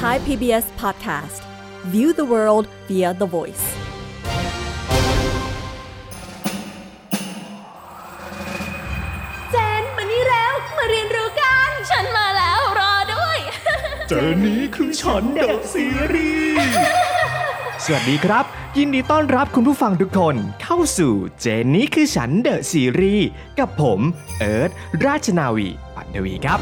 Thai PBS Podcast View the world via the voice เจนมานี่แล้ว มาเรียนรู้กัน ฉันมาแล้วรอด้วย เจอนี้คือฉันเดอะซีรีส์สวัสดีครับ ยินดีต้อนรับคุณผู้ฟังทุกคนเข้าสู่เจนนี้คือฉันเดอะซีรีส์กับผม เอิร์ธราชนาวีปัตวีครับ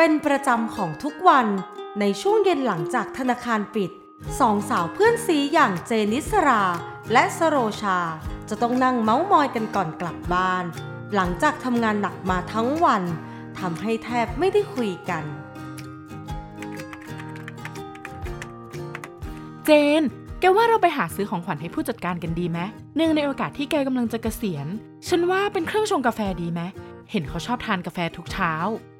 เป็นประจำของทุกวันในช่วงเย็นหลังจากธนาคารปิดสองสาวเพื่อนซีอย่างเจนิสรา และสโรชา จะต้องนั่งเมาส์มอยกันก่อนกลับบ้าน หลังจากทำงานหนักมาทั้งวันทำให้แทบไม่ได้คุยกัน เจน แกว่าเราไปหาซื้อของขวัญให้ผู้จัดการกันดีไหมเนื่องในโอกาสที่แกกำลังจะเกษียณ ฉันว่าเป็นเครื่องชงกาแฟดีไหม เห็นเขาชอบทานกาแฟทุกเช้า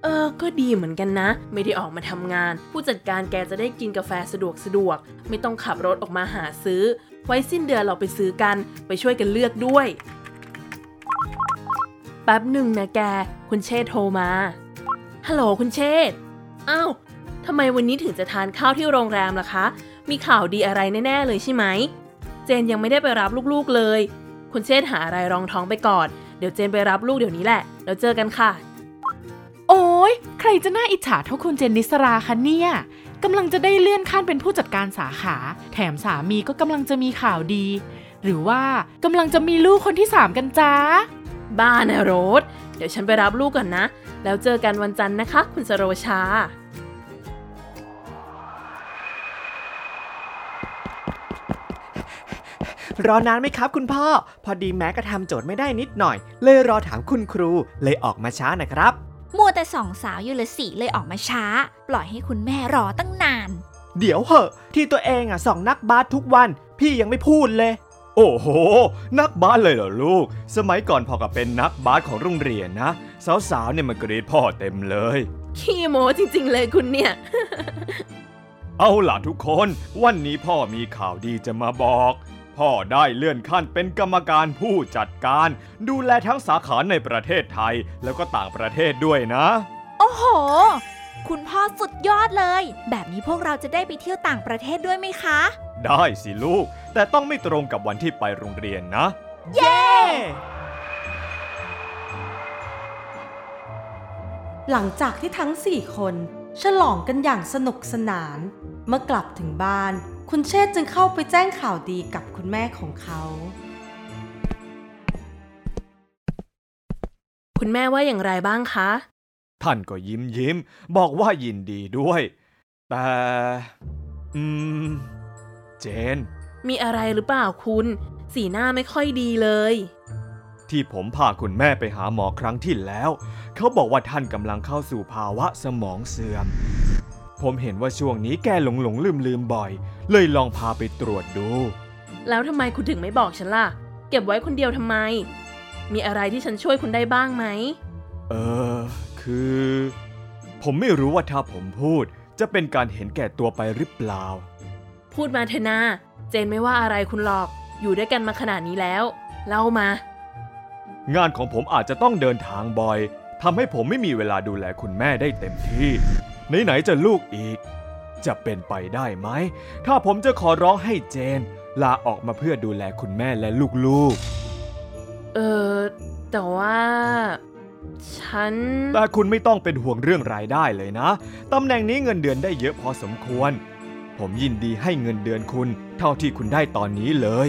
เออ ก็ดีเหมือนกันนะ ไม่ได้ออกมาทำงาน ผู้จัดการแกจะได้กินกาแฟสะดวกสะดวก ไม่ต้องขับรถออกมาหาซื้อ ไว้สิ้นเดือนเราไปซื้อกัน ไปช่วยกันเลือกด้วย แป๊บหนึ่งนะแก คุณเชษโทรมา ฮัลโหลคุณเชษอ้าวทำไมวันนี้ถึงจะทานข้าวที่โรงแรมล่ะคะ มีข่าวดีอะไรแน่ ๆ เลยใช่ไหม เจนยังไม่ได้ไปรับลูกๆเลย คุณเชษหาอะไรรองท้องไปก่อน เดี๋ยวเจนไปรับลูกเดี๋ยวนี้แหละ แล้วเจอกันค่ะ โอ้ยใครจะน่าอิจฉาเท่าคุณเจนนิสราคะเนี่ยกำลังจะได้เลื่อนขั้นเป็นผู้จัดการสาขา แถมสามีก็กำลังจะมีข่าวดี หรือว่ากำลังจะมีลูกคนที่สามกันจ้าบ้านะโรสเดี๋ยวฉันไปรับลูกก่อนนะ แล้วเจอกันวันจันทร์นะคะ คุณสโรชา รอนานไหมครับคุณพ่อ พอดีแม้กระทำโจทย์ไม่ได้นิดหน่อย เลยรอถามคุณครูเลยออกมาช้านะครับ มัวแต่สองสาวอยู่ละสิเลยออกมาช้า ปล่อยให้คุณแม่รอตั้งนาน เดี๋ยวเหอะ ที่ตัวเองอะส่องนักบาสทุกวัน พี่ยังไม่พูดเลย โอ้โห นักบาสเลยเหรอลูก สมัยก่อนพ่อก็เป็นนักบาสของโรงเรียนนะสาวๆเนี่ยมันกรีดพ่อเต็มเลย ขี้โมจริง ๆ เลยคุณเนี่ย เอาล่ะทุกคน วันนี้พ่อมีข่าวดีจะมาบอก พ่อได้เลื่อนขั้นเป็นกรรมการผู้จัดการ ดูแลทั้งสาขาในประเทศไทยแล้วก็ต่างประเทศด้วยนะ โอ้โห คุณพ่อสุดยอดเลย แบบนี้พวกเราจะได้ไปเที่ยวต่างประเทศด้วยไหมคะ ได้สิลูก แต่ต้องไม่ตรงกับวันที่ไปโรงเรียนนะ เย้หลังจากที่ทั้งสี่คน ฉลองกันอย่างสนุกสนาน เมื่อกลับถึงบ้าน คุณเชษฐ์จึงเข้าไปแจ้งข่าวดีกับคุณแม่ของเขา คุณแม่ว่าอย่างไรบ้างคะ ท่านก็ยิ้มยิ้ม บอกว่ายินดีด้วย แต่ อืม เจน มีอะไรหรือเปล่าคุณ สีหน้าไม่ค่อยดีเลย ที่ผมพาคุณแม่ไปหาหมอครั้งที่แล้ว เขาบอกว่าท่านกำลังเข้าสู่ภาวะสมองเสื่อม ผมเห็นว่าช่วงนี้แกหลงหลงลืมลืมๆบ่อย เลยลองพาไปตรวจดู แล้วทำไมคุณถึงไม่บอกฉันล่ะ เก็บไว้คนเดียวทำไม มีอะไรที่ฉันช่วยคุณได้บ้างไหม เออ คือ ผมไม่รู้ว่าถ้าผมพูด จะเป็นการเห็นแก่ตัวไปหรือเปล่า พูดมาเถอะนาเจนไม่ว่าอะไรคุณหรอก อยู่ด้วยกันมาขนาดนี้แล้ว เล่ามา งานของผมอาจจะต้องเดินทางบ่อยทำให้ผมไม่มีเวลาดูแลคุณแม่ได้เต็มที่ ไหนๆจะลูกอีก จะเป็นไปได้ไหม ถ้าผมจะขอร้องให้เจน ลาออกมาเพื่อดูแลคุณแม่และลูกเออแต่ว่า ฉันๆแต่คุณไม่ต้องเป็นห่วงเรื่องรายได้เลยนะ ตำแหน่งนี้เงินเดือนได้เยอะพอสมควร ผมยินดีให้เงินเดือนคุณ เท่าที่คุณได้ตอนนี้เลย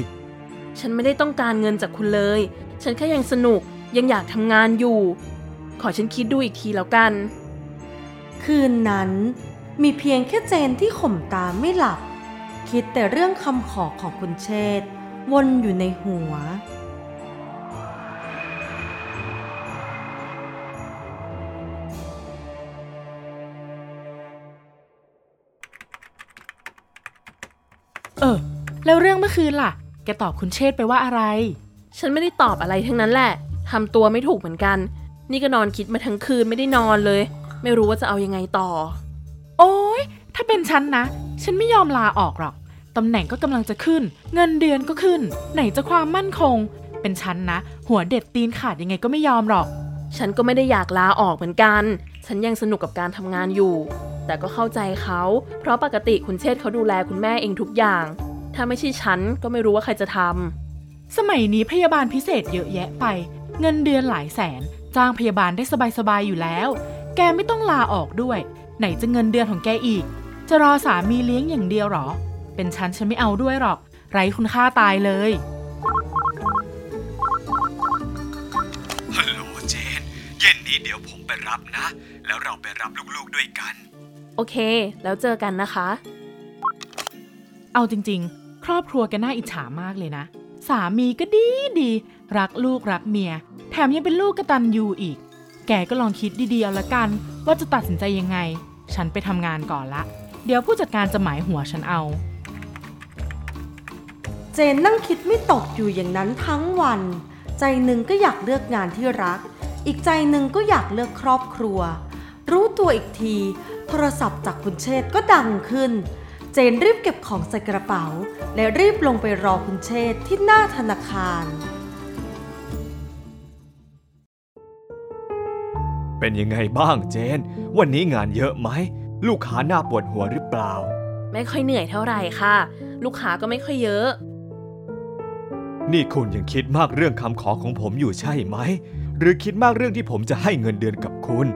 ฉันไม่ได้ต้องการเงินจากคุณเลย ฉันแค่ยังสนุกยังอยากทำงานอยู่ ขอฉันคิดดูอีกทีแล้วกัน คืนนั้นมีเพียงแค่เจนที่ข่มตาไม่หลับ คิดแต่เรื่องคำขอของคุณเชษฐ์วนอยู่ในหัว เออ แล้วเรื่องเมื่อคืนล่ะ แกตอบคุณเชษฐ์ไปว่าอะไร ฉันไม่ได้ตอบอะไรทั้งนั้นแหละทำตัวไม่ถูกเหมือนกัน นี่ก็นอนคิดมาทั้งคืนไม่ได้นอนเลย ไม่รู้ว่าจะเอายังไงต่อ โอ้ยถ้าเป็นฉันนะ ฉันไม่ยอมลาออกหรอกตำแหน่งก็กำลังจะขึ้น เงินเดือนก็ขึ้น ไหนจะความมั่นคง เป็นฉันนะ หัวเด็ดตีนขาดยังไงก็ไม่ยอมหรอก ฉันก็ไม่ได้อยากลาออกเหมือนกัน ฉันยังสนุกกับการทำงานอยู่ แต่ก็เข้าใจเขา เพราะปกติคุณเชษฐ์เขาดูแลคุณแม่เองทุกอย่าง ถ้าไม่ใช่ฉันก็ไม่รู้ว่าใครจะทำสมัยนี้พยาบาลพิเศษเยอะแยะไป เงินเดือนหลายแสน จ้างพยาบาลได้สบายๆอยู่แล้ว แกไม่ต้องลาออกด้วย ไหนจะเงินเดือนของแกอีก จะรอสามีเลี้ยงอย่างเดียวหรอ เป็นฉันฉันไม่เอาด้วยหรอก ไร้คุณค่าตายเลยฮัลโหลเจน เย็นนี้เดี๋ยวผมไปรับนะ แล้วเราไปรับลูกๆด้วยกัน โอเค แล้วเจอกันนะคะ เอาจริง ๆ ครอบครัวแกน่าอิจฉามากเลยนะ สามีก็ดีดี รักลูกรักเมีย แถมยังเป็นลูกกระตันยูอีก แกก็ลองคิดดีๆเอาละกัน ว่าจะตัดสินใจยังไง ฉันไปทำงานก่อนละ เดี๋ยวผู้จัดการจะหมายหัวฉันเอา เจนนั่งคิดไม่ตกอยู่อย่างนั้นทั้งวัน ใจหนึ่งก็อยากเลือกงานที่รัก อีกใจหนึ่งก็อยากเลือกครอบครัว รู้ตัวอีกที โทรศัพท์จากคุณเชษก็ดังขึ้น เจนรีบเก็บของใส่กระเป๋า และรีบลงไปรอคุณเชษที่หน้าธนาคาร เป็นยังไงบ้างเจน วันนี้งานเยอะไหม ลูกค้าหน้าปวดหัวหรือเปล่า ไม่ค่อยเหนื่อยเท่าไหร่ค่ะ ลูกค้าก็ไม่ค่อยเยอะ นี่คุณยังคิดมากเรื่องคำขอของผมอยู่ใช่ไหม หรือคิดมากเรื่องที่ผมจะให้เงินเดือนกับคุณ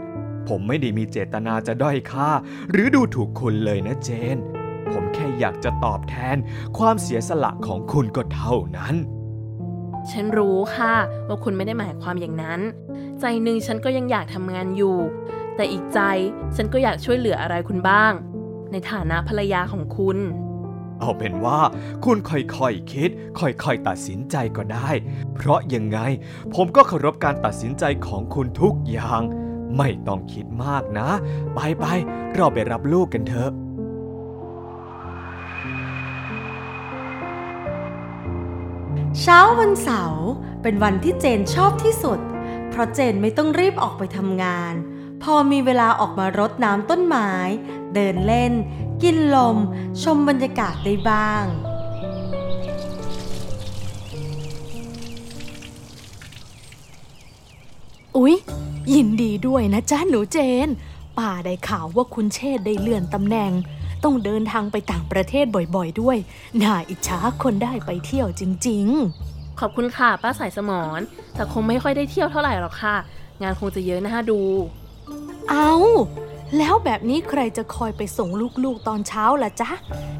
ผมไม่ได้มีเจตนาจะด้อยค่า หรือดูถูกคุณเลยนะเจน ผมแค่อยากจะตอบแทน ความเสียสละของคุณก็เท่านั้น ฉันรู้ค่ะ ว่าคุณไม่ได้หมายความอย่างนั้น ใจหนึ่งฉันก็ยังอยากทำงานอยู่ แต่อีกใจฉันก็อยากช่วยเหลืออะไรคุณบ้าง ในฐานะภรรยาของคุณ เอาเป็นว่าคุณค่อยๆคิด ค่อยๆตัดสินใจก็ได้ เพราะยังไง ผมก็เคารพการตัดสินใจของคุณทุกอย่าง ไม่ต้องคิดมากนะ ไปไปๆเราไปรับลูกกันเถอะเช้าวันเสาร์เป็นวันที่เจนชอบที่สุด เพราะเจนไม่ต้องรีบออกไปทำงาน พอมีเวลาออกมารดน้ำต้นไม้ เดินเล่น กินลม ชมบรรยากาศได้บ้าง อุ๊ย ยินดีด้วยนะจ๊ะหนูเจนป้าได้ข่าวว่าคุณเชษฐ์ได้เลื่อนตำแหน่ง ต้องเดินทางไปต่างประเทศบ่อยๆด้วย น่าอิจฉาคนได้ไปเที่ยวจริง ๆ ขอบคุณค่ะ ป้าสายสมอนแต่คงไม่ค่อยได้เที่ยวเท่าไหร่หรอกค่ะ งานคงจะเยอะน่าดูๆเอาแล้วแบบนี้ใครจะคอยไปส่งลูกๆตอนเช้าล่ะจ๊ะ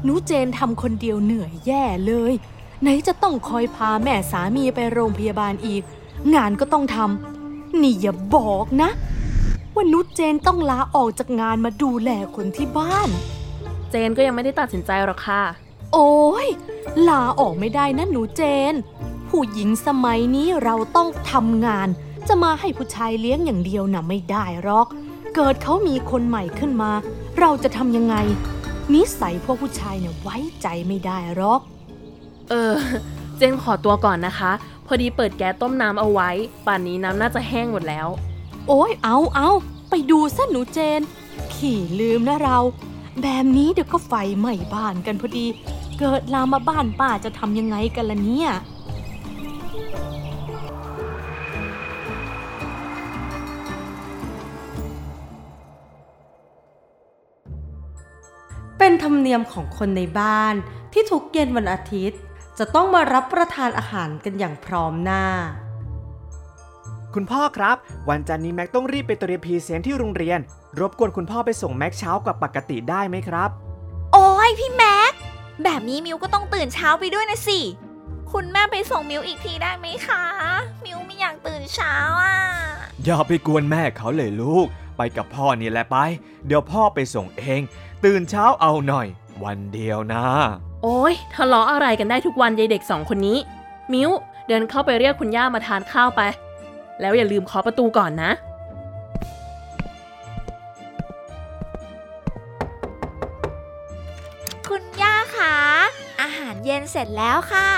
หนูเจนทำคนเดียวเหนื่อยแย่เลย ไหนจะต้องคอยพาแม่สามีไปโรงพยาบาลอีก งานก็ต้องทำนี่อย่าบอกนะ ว่านุชเจนต้องลาออกจากงานมาดูแลคนที่บ้าน เจนก็ยังไม่ได้ตัดสินใจหรอกค่ะ โอ้ยลาออกไม่ได้นะหนูเจน ผู้หญิงสมัยนี้เราต้องทำงาน จะมาให้ผู้ชายเลี้ยงอย่างเดียวน่ะไม่ได้หรอก เกิดเขามีคนใหม่ขึ้นมา เราจะทำยังไง นิสัยพวกผู้ชายเนี่ยไว้ใจไม่ได้หรอก เออ เจนขอตัวก่อนนะคะ พอดีเปิดแก๊สต้มน้ำเอาไว้ ป่านนี้น้ำน่าจะแห้งหมดแล้ว โอ้ยเอาเอาไปดูซะหนูเจน ขี่ลืมนะเรา แบบนี้เดี๋ยวก็ไฟไหม้บ้านกันพอดี เกิดลามมาบ้านป้าจะทำยังไงกันล่ะเนี่ย เป็นธรรมเนียมของคนในบ้านที่ทุกเย็นวันอาทิตย์ จะต้องมารับประทานอาหารกันอย่างพร้อมหน้า คุณพ่อครับ วันจันทร์นี้แม็กต้องรีบไปเตรียมพรีเซนต์ที่โรงเรียน รบกวนคุณพ่อไปส่งแม็กเช้ากว่าปกติได้ไหมครับ โอ้ยพี่แม็ก แบบนี้มิวก็ต้องตื่นเช้าไปด้วยนะสิ คุณแม่ไปส่งมิวอีกทีได้ไหมคะ มิวไม่อยากตื่นเช้าอะ อย่าไปกวนแม่เขาเลยลูก ไปกับพ่อนี่แหละไป เดี๋ยวพ่อไปส่งเอง ตื่นเช้าเอาหน่อย วันเดียวนะ โอ้ยทะเลาะอะไรกันได้ทุกวันยายเด็กสองคนนี้ มิวเดินเข้าไปเรียกคุณย่ามาทานข้าวไป แล้วอย่าลืมเคาะประตูก่อนนะคุณย่าคะอาหารเย็นเสร็จแล้วค่ะ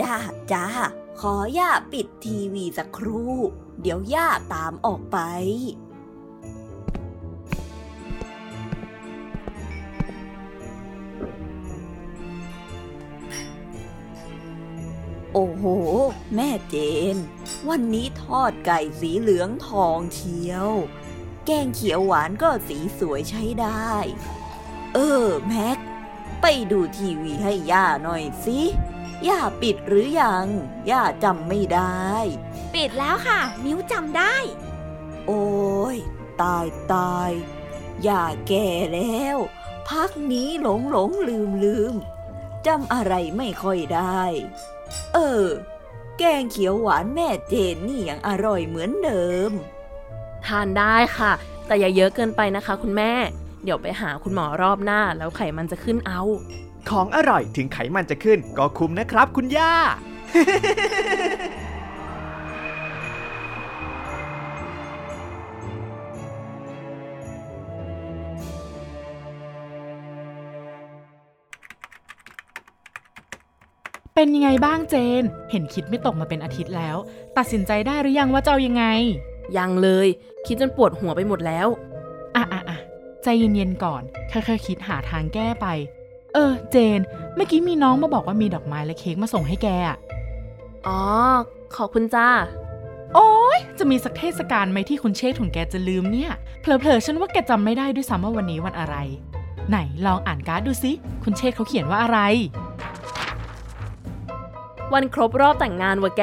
จ้าจ้าขอย่าปิดทีวีสักครู่ เดี๋ยวย่าตามออกไป โอ้โห แม่เจน วันนี้ทอดไก่สีเหลืองทองเชียว แกงเขียวหวานก็สีสวยใช้ได้ เออ แม็ก ไปดูทีวีให้ย่าหน่อยสิ ย่าปิดหรือยัง ย่าจำไม่ได้ ปิดแล้วค่ะ มิวจำได้ โอ้ยตายตายย่าแก่แล้ว พักนี้หลงหลงลืมลืมจำอะไรไม่ค่อยได้ เออ แกงเขียวหวานแม่เจนนี่ยังอร่อยเหมือนเดิม ทานได้ค่ะ แต่อย่าเยอะเกินไปนะคะ คุณแม่ เดี๋ยวไปหาคุณหมอรอบหน้าแล้วไขมันจะขึ้นเอา ของอร่อยถึงไขมันจะขึ้น ก็คุ้มนะครับคุณย่า เป็นยังไงบ้างเจน เห็นคิดไม่ตกมาเป็นอาทิตย์แล้ว ตัดสินใจได้หรือยังว่าจะเอายังไง ยังเลย คิดจนปวดหัวไปหมดแล้ว อะอะอะใจเย็นๆก่อนค่อยๆคิดหาทางแก้ไป เออ เจน เมื่อกี้มีน้องมาบอกว่ามีดอกไม้และเค้กมาส่งให้แกอะอ๋อ ขอบคุณจ้า โอ้ยจะมีสักเทศกาลไหมที่คุณเชษฐ์ของแกจะลืมเนี่ย เผลอๆ ฉันว่าแกจำไม่ได้ด้วยซ้ำว่าวันนี้วันอะไร ไหนลองอ่านการ์ดดูสิคุณเชษฐ์เขาเขียนว่าอะไร วันครบรอบแต่งงานวะแก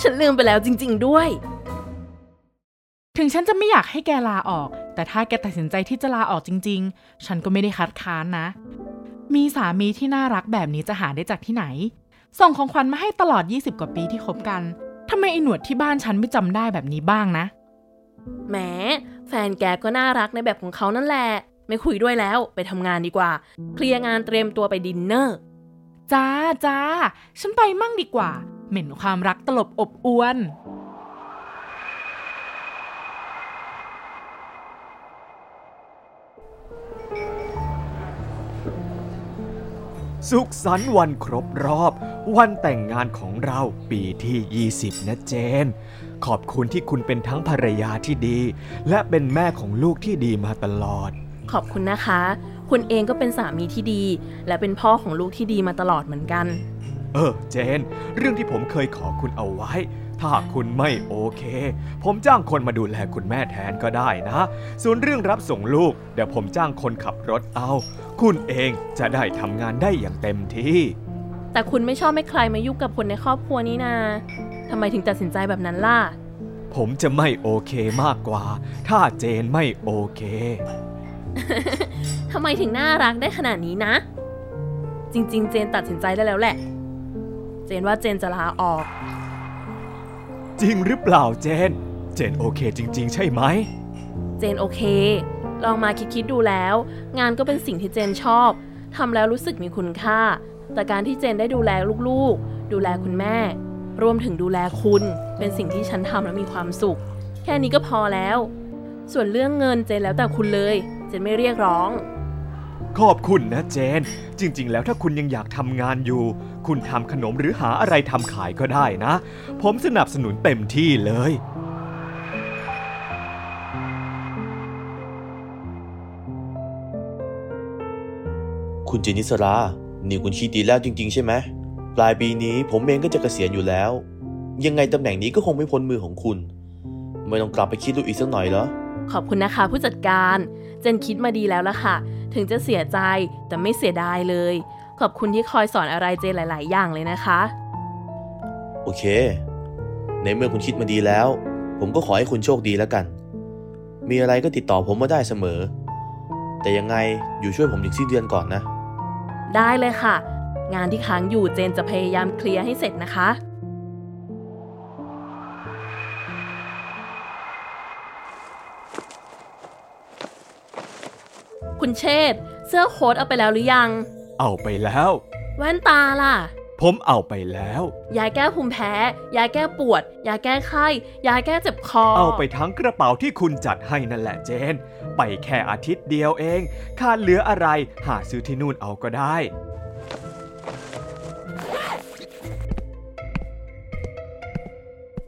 ฉันลืมไปแล้วจริง ๆ ด้วย ถึงฉันจะไม่อยากให้แกลาออก แต่ถ้าแกตัดสินใจที่จะลาออกจริง ๆ ฉันก็ไม่ได้คัดค้านนะ มีสามีที่น่ารักแบบนี้จะหาได้จากที่ไหน ส่งของขวัญมาให้ตลอด 20 กว่าปีที่คบกันทำไมไอ้หนวดที่บ้านฉันไม่จำได้แบบนี้บ้างนะ แหม แฟนแกก็น่ารักในแบบของเขานั่นแหละ ไม่คุยด้วยแล้วไปทำงานดีกว่า เคลียร์งานเตรียมตัวไปดินเนอร์ จ้าจ้า ฉันไปมั่งดีกว่า เหม็นความรักตลบอบอวน สุขสันต์วันครบรอบ วันแต่งงานของเราปีที่ 20 นะเจน ขอบคุณที่คุณเป็นทั้งภรรยาที่ดี และเป็นแม่ของลูกที่ดีมาตลอด ขอบคุณนะคะ คุณเองก็เป็นสามีที่ดี และเป็นพ่อของลูกที่ดีมาตลอดเหมือนกัน เออเจน เรื่องที่ผมเคยขอคุณเอาไว้ ถ้าคุณไม่โอเค ผมจ้างคนมาดูแลคุณแม่แทนก็ได้นะ ส่วนเรื่องรับส่งลูก เดี๋ยวผมจ้างคนขับรถเอา คุณเองจะได้ทำงานได้อย่างเต็มที่ แต่คุณไม่ชอบให้ใครมายุ่งกับคนในครอบครัวนี้นาทำไมถึงตัดสินใจแบบนั้นล่ะ ผมจะไม่โอเคมากกว่า ถ้าเจนไม่โอเคทำไมถึงน่ารักได้ขนาดนี้นะ จริง ๆ เจนตัดสินใจได้แล้วแหละ เจนว่าเจนจะลาออก จริงหรือเปล่าเจน เจนโอเคจริง ๆ ใช่ไหม เจนโอเค ลองมาคิดๆดูแล้ว งานก็เป็นสิ่งที่เจนชอบทำแล้วรู้สึกมีคุณค่า แต่การที่เจนได้ดูแลลูกๆ ดูแลคุณแม่ รวมถึงดูแลคุณ เป็นสิ่งที่ฉันทำแล้วมีความสุข แค่นี้ก็พอแล้ว ส่วนเรื่องเงินเจนแล้วแต่คุณเลย เจนไม่เรียกร้อง ขอบคุณนะเจน จริง ๆ แล้วถ้าคุณยังอยากทำงานอยู่ คุณทำขนมหรือหาอะไรทำขายก็ได้นะ ผมสนับสนุนเต็มที่เลย คุณเจนิสรา นี่คุณคิดดีแล้วจริง ๆ ใช่ไหมปลายปีนี้ผมเองก็จะเกษียณอยู่แล้ว ยังไงตำแหน่งนี้ก็คงไม่พ้นมือของคุณ ไม่ต้องกลับไปคิดดูอีกสักหน่อยเหรอขอบคุณนะคะผู้จัดการ เจนคิดมาดีแล้วล่ะค่ะ ถึงจะเสียใจแต่ไม่เสียดายเลย ขอบคุณที่คอยสอนอะไรเจนหลาย ๆ อย่างเลยนะคะ โอเค ในเมื่อคุณคิดมาดีแล้ว ผมก็ขอให้คุณโชคดีแล้วกัน มีอะไรก็ติดต่อผมมาได้เสมอ แต่ยังไงอยู่ช่วยผมอีกสิ้นเดือนก่อนนะ ได้เลยค่ะ งานที่ค้างอยู่เจนจะพยายามเคลียร์ให้เสร็จนะคะ คุณเชษฐ์เสื้อโค้ทเอาไปแล้วหรือยัง เอาไปแล้ว แว่นตาล่ะ ผมเอาไปแล้ว ยาแก้ภูมิแพ้ ยาแก้ปวด ยาแก้ไข้ ยาแก้เจ็บคอ เอาไปทั้งกระเป๋าที่คุณจัดให้นั่นแหละเจน ไปแค่อาทิตย์เดียวเอง ขาดเหลืออะไรหาซื้อที่นู่นเอาก็ได้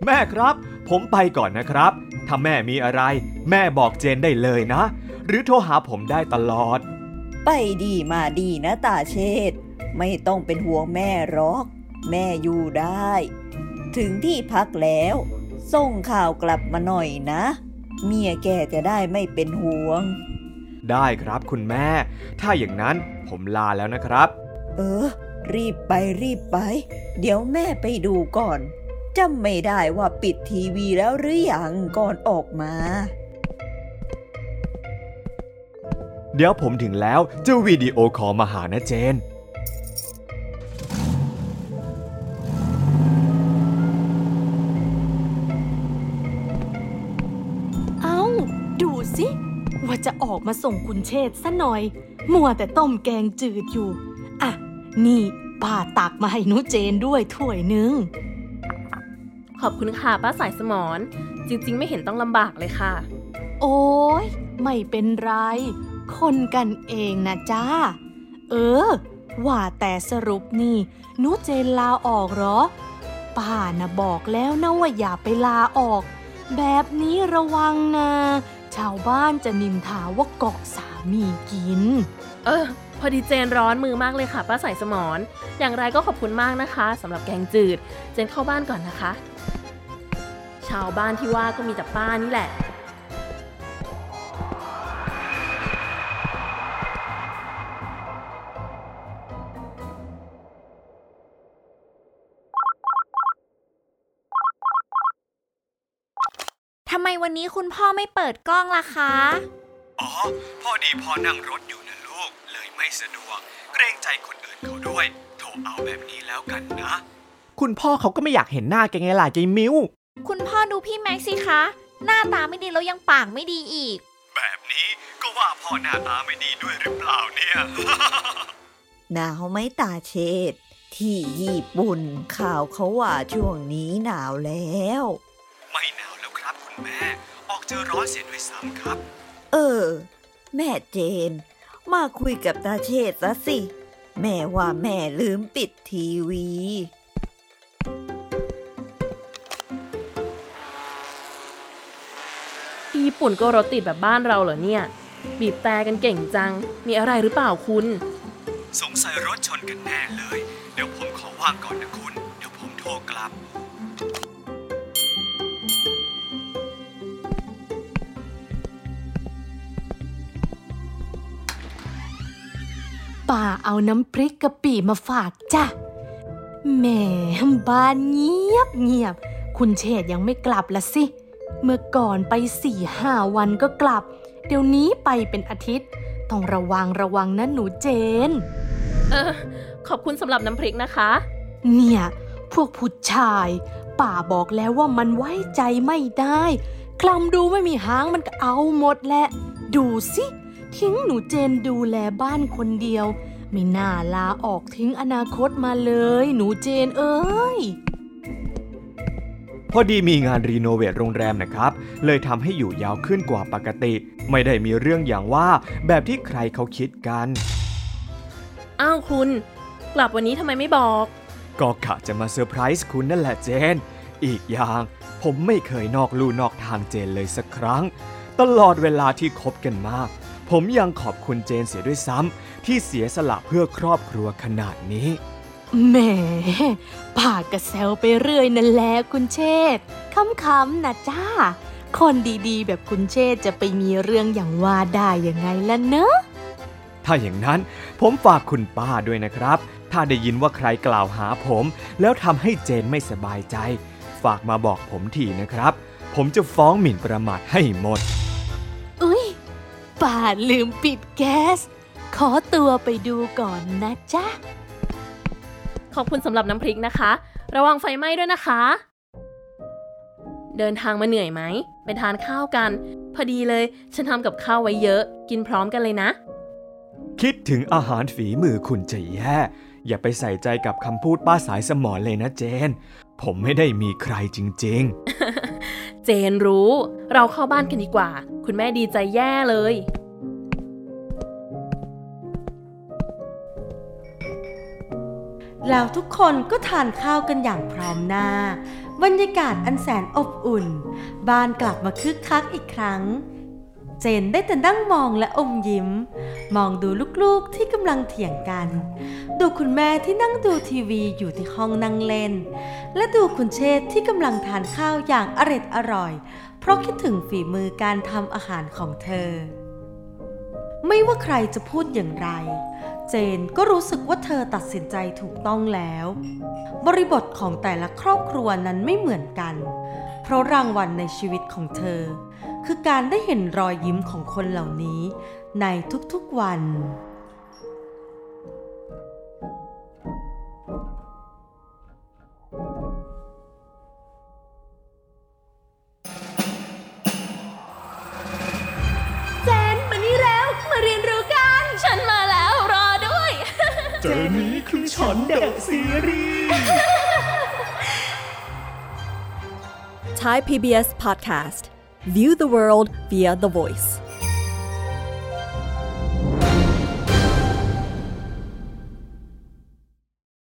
แม่ครับ ผมไปก่อนนะครับ ถ้าแม่มีอะไร แม่บอกเจนได้เลยนะ หรือโทรหาผมได้ตลอด ไปดีมาดีนะตาเชษฐ์ไม่ต้องเป็นห่วงแม่หรอก แม่อยู่ได้ ถึงที่พักแล้ว ส่งข่าวกลับมาหน่อยนะ เมียแกจะได้ไม่เป็นห่วง ได้ครับคุณแม่ ถ้าอย่างนั้นผมลาแล้วนะครับ เออ รีบไปรีบไป เดี๋ยวแม่ไปดูก่อนจำไม่ได้ว่าปิดทีวีแล้วหรือยังก่อนออกมา เดี๋ยวผมถึงแล้วจะวิดีโอคอลมาหานะเจน เอา้า ดูสิ ว่าจะออกมาส่งคุณเชษฐ์ซะหน่อย มัวแต่ต้มแกงจืดอยู่ อะ นี่ป้าตักมาให้หนุเจนด้วยถ้วยหนึง ขอบคุณค่ะป้าสายสมอน จริงๆ ไม่เห็นต้องลำบากเลยค่ะ โอ้ยไม่เป็นไร คนกันเองนะจ้า เออ ว่าแต่สรุปนี่นุเจนลาออกเหรอ ป้านะบอกแล้วนะว่าอย่าไปลาออก แบบนี้ระวังนะ ชาวบ้านจะนินทาว่าเกาะสามีกิน เออ พอดีเจนร้อนมือมากเลยค่ะป้าสายสมอน อย่างไรก็ขอบคุณมากนะคะสำหรับแกงจืด เจนเข้าบ้านก่อนนะคะ ชาวบ้านที่ว่าก็มีแต่ป้านี่แหละ วันนี้คุณพ่อไม่เปิดกล้องล่ะคะ อ๋อพอดีพ่อนั่งรถอยู่นะลูก เลยไม่สะดวก เกรงใจคนอื่นเขาด้วยโทรเอาแบบนี้แล้วกันนะ คุณพ่อเขาก็ไม่อยากเห็นหน้าแกไงล่ะยายมิวคุณพ่อดูพี่แม็กซ์สิคะ หน้าตาไม่ดีแล้วยังปากไม่ดีอีก แบบนี้ก็ว่าพ่อหน้าตาไม่ดีด้วยหรือเปล่าเนี่ย หนาวไหมตาเชษที่ญี่ปุ่นข่าวเขาว่าช่วงนี้หนาวแล้วไม่หนาว แล้วครับคุณแม่ ออกจะร้อนเสียด้วยซ้ำครับ เออ แม่เจน มาคุยกับตาเชษซะสิ แม่ว่าแม่ลืมปิดทีวีที่ญี่ปุ่นก็รถติดแบบบ้านเราเหรอเนี่ย บีบแต่กันเก่งจัง มีอะไรหรือเปล่าคุณ สงสัยรถชนกันแน่เลย เดี๋ยวผมขอว่างก่อนนะคุณ ป้าเอาน้ำพริกกะปิมาฝากจ้ะแหมบ้านเงียบเงียบ คุณเชษฐ์ยังไม่กลับละสิ เมื่อก่อนไปสี่ห้าวันก็กลับ เดี๋ยวนี้ไปเป็นอาทิตย์ ต้องระวังระวังนะหนูเจน เออ ขอบคุณสำหรับน้ำพริกนะคะ เนี่ย พวกผู้ชาย ป่าบอกแล้วว่ามันไว้ใจไม่ได้ คลำดูไม่มีหางมันก็เอาหมดแหละ ดูสิ ทิ้งหนูเจนดูแลบ้านคนเดียว ไม่น่าลาออกทิ้งอนาคตมาเลย หนูเจนเอ้ยพอดีมีงาน renovate โรงแรมนะครับ เลยทำให้อยู่ยาวขึ้นกว่าปกติ ไม่ได้มีเรื่องอย่างว่าแบบที่ใครเขาคิดกัน อ้าวคุณ กลับวันนี้ทำไมไม่บอก ก็กะจะมาเซอร์ไพรส์คุณนั่นแหละเจน อีกอย่าง ผมไม่เคยนอกลู่นอกทางเจนเลยสักครั้ง ตลอดเวลาที่คบกันมา ผมยังขอบคุณเจนเสียด้วยซ้ำที่เสียสละเพื่อครอบครัวขนาดนี้แหมป่ากระแซวไปเรื่อยนั่นแหละคุณเชษฐ์คำๆนะจ้า คนดีๆ แบบคุณเชษฐ์จะไปมีเรื่องอย่างว่าได้ยังไงล่ะเนอะถ้าอย่างนั้นผมฝากคุณป้าด้วยนะครับ ถ้าได้ยินว่าใครกล่าวหาผม แล้วทำให้เจนไม่สบายใจ ฝากมาบอกผมทีนะครับ ผมจะฟ้องหมิ่นประมาทให้หมดอุ้ย ป่าลืมปิดแก๊ส ขอตัวไปดูก่อนนะจ๊ะ ขอบคุณสำหรับน้ำพริกนะคะ ระวังไฟไหม้ด้วยนะคะ เดินทางมาเหนื่อยไหม ไปทานข้าวกัน พอดีเลย ฉันทำกับข้าวไว้เยอะ กินพร้อมกันเลยนะ คิดถึงอาหารฝีมือคุณจะแย่ อย่าไปใส่ใจกับคำพูดป้าสายสมอนเลยนะเจน ผมไม่ได้มีใครจริงเจนรู้ เราเข้าบ้านกันดีกว่า คุณแม่ดีใจแย่เลย แล้วทุกคนก็ทานข้าวกันอย่างพร้อมหน้า บรรยากาศอันแสนอบอุ่น บ้านกลับมาคึกคักอีกครั้ง เจนได้แต่นั่งมองและอมยิ้ม มองดูลูกๆที่กำลังเถียงกัน ดูคุณแม่ที่นั่งดูทีวีอยู่ที่ห้องนั่งเล่น และดูคุณเชษที่กำลังทานข้าวอย่างอร็ดอร่อย เพราะคิดถึงฝีมือการทำอาหารของเธอ ไม่ว่าใครจะพูดอย่างไร เจนก็รู้สึกว่าเธอตัดสินใจถูกต้องแล้ว บริบทของแต่ละครอบครัวนั้นไม่เหมือนกัน เพราะรางวัลในชีวิตของเธอ คือการได้เห็นรอยยิ้มของคนเหล่านี้ในทุกๆวัน เจอนี้คือฉันเดอะซีรีส์ Thai PBS podcast. View the world via the voice.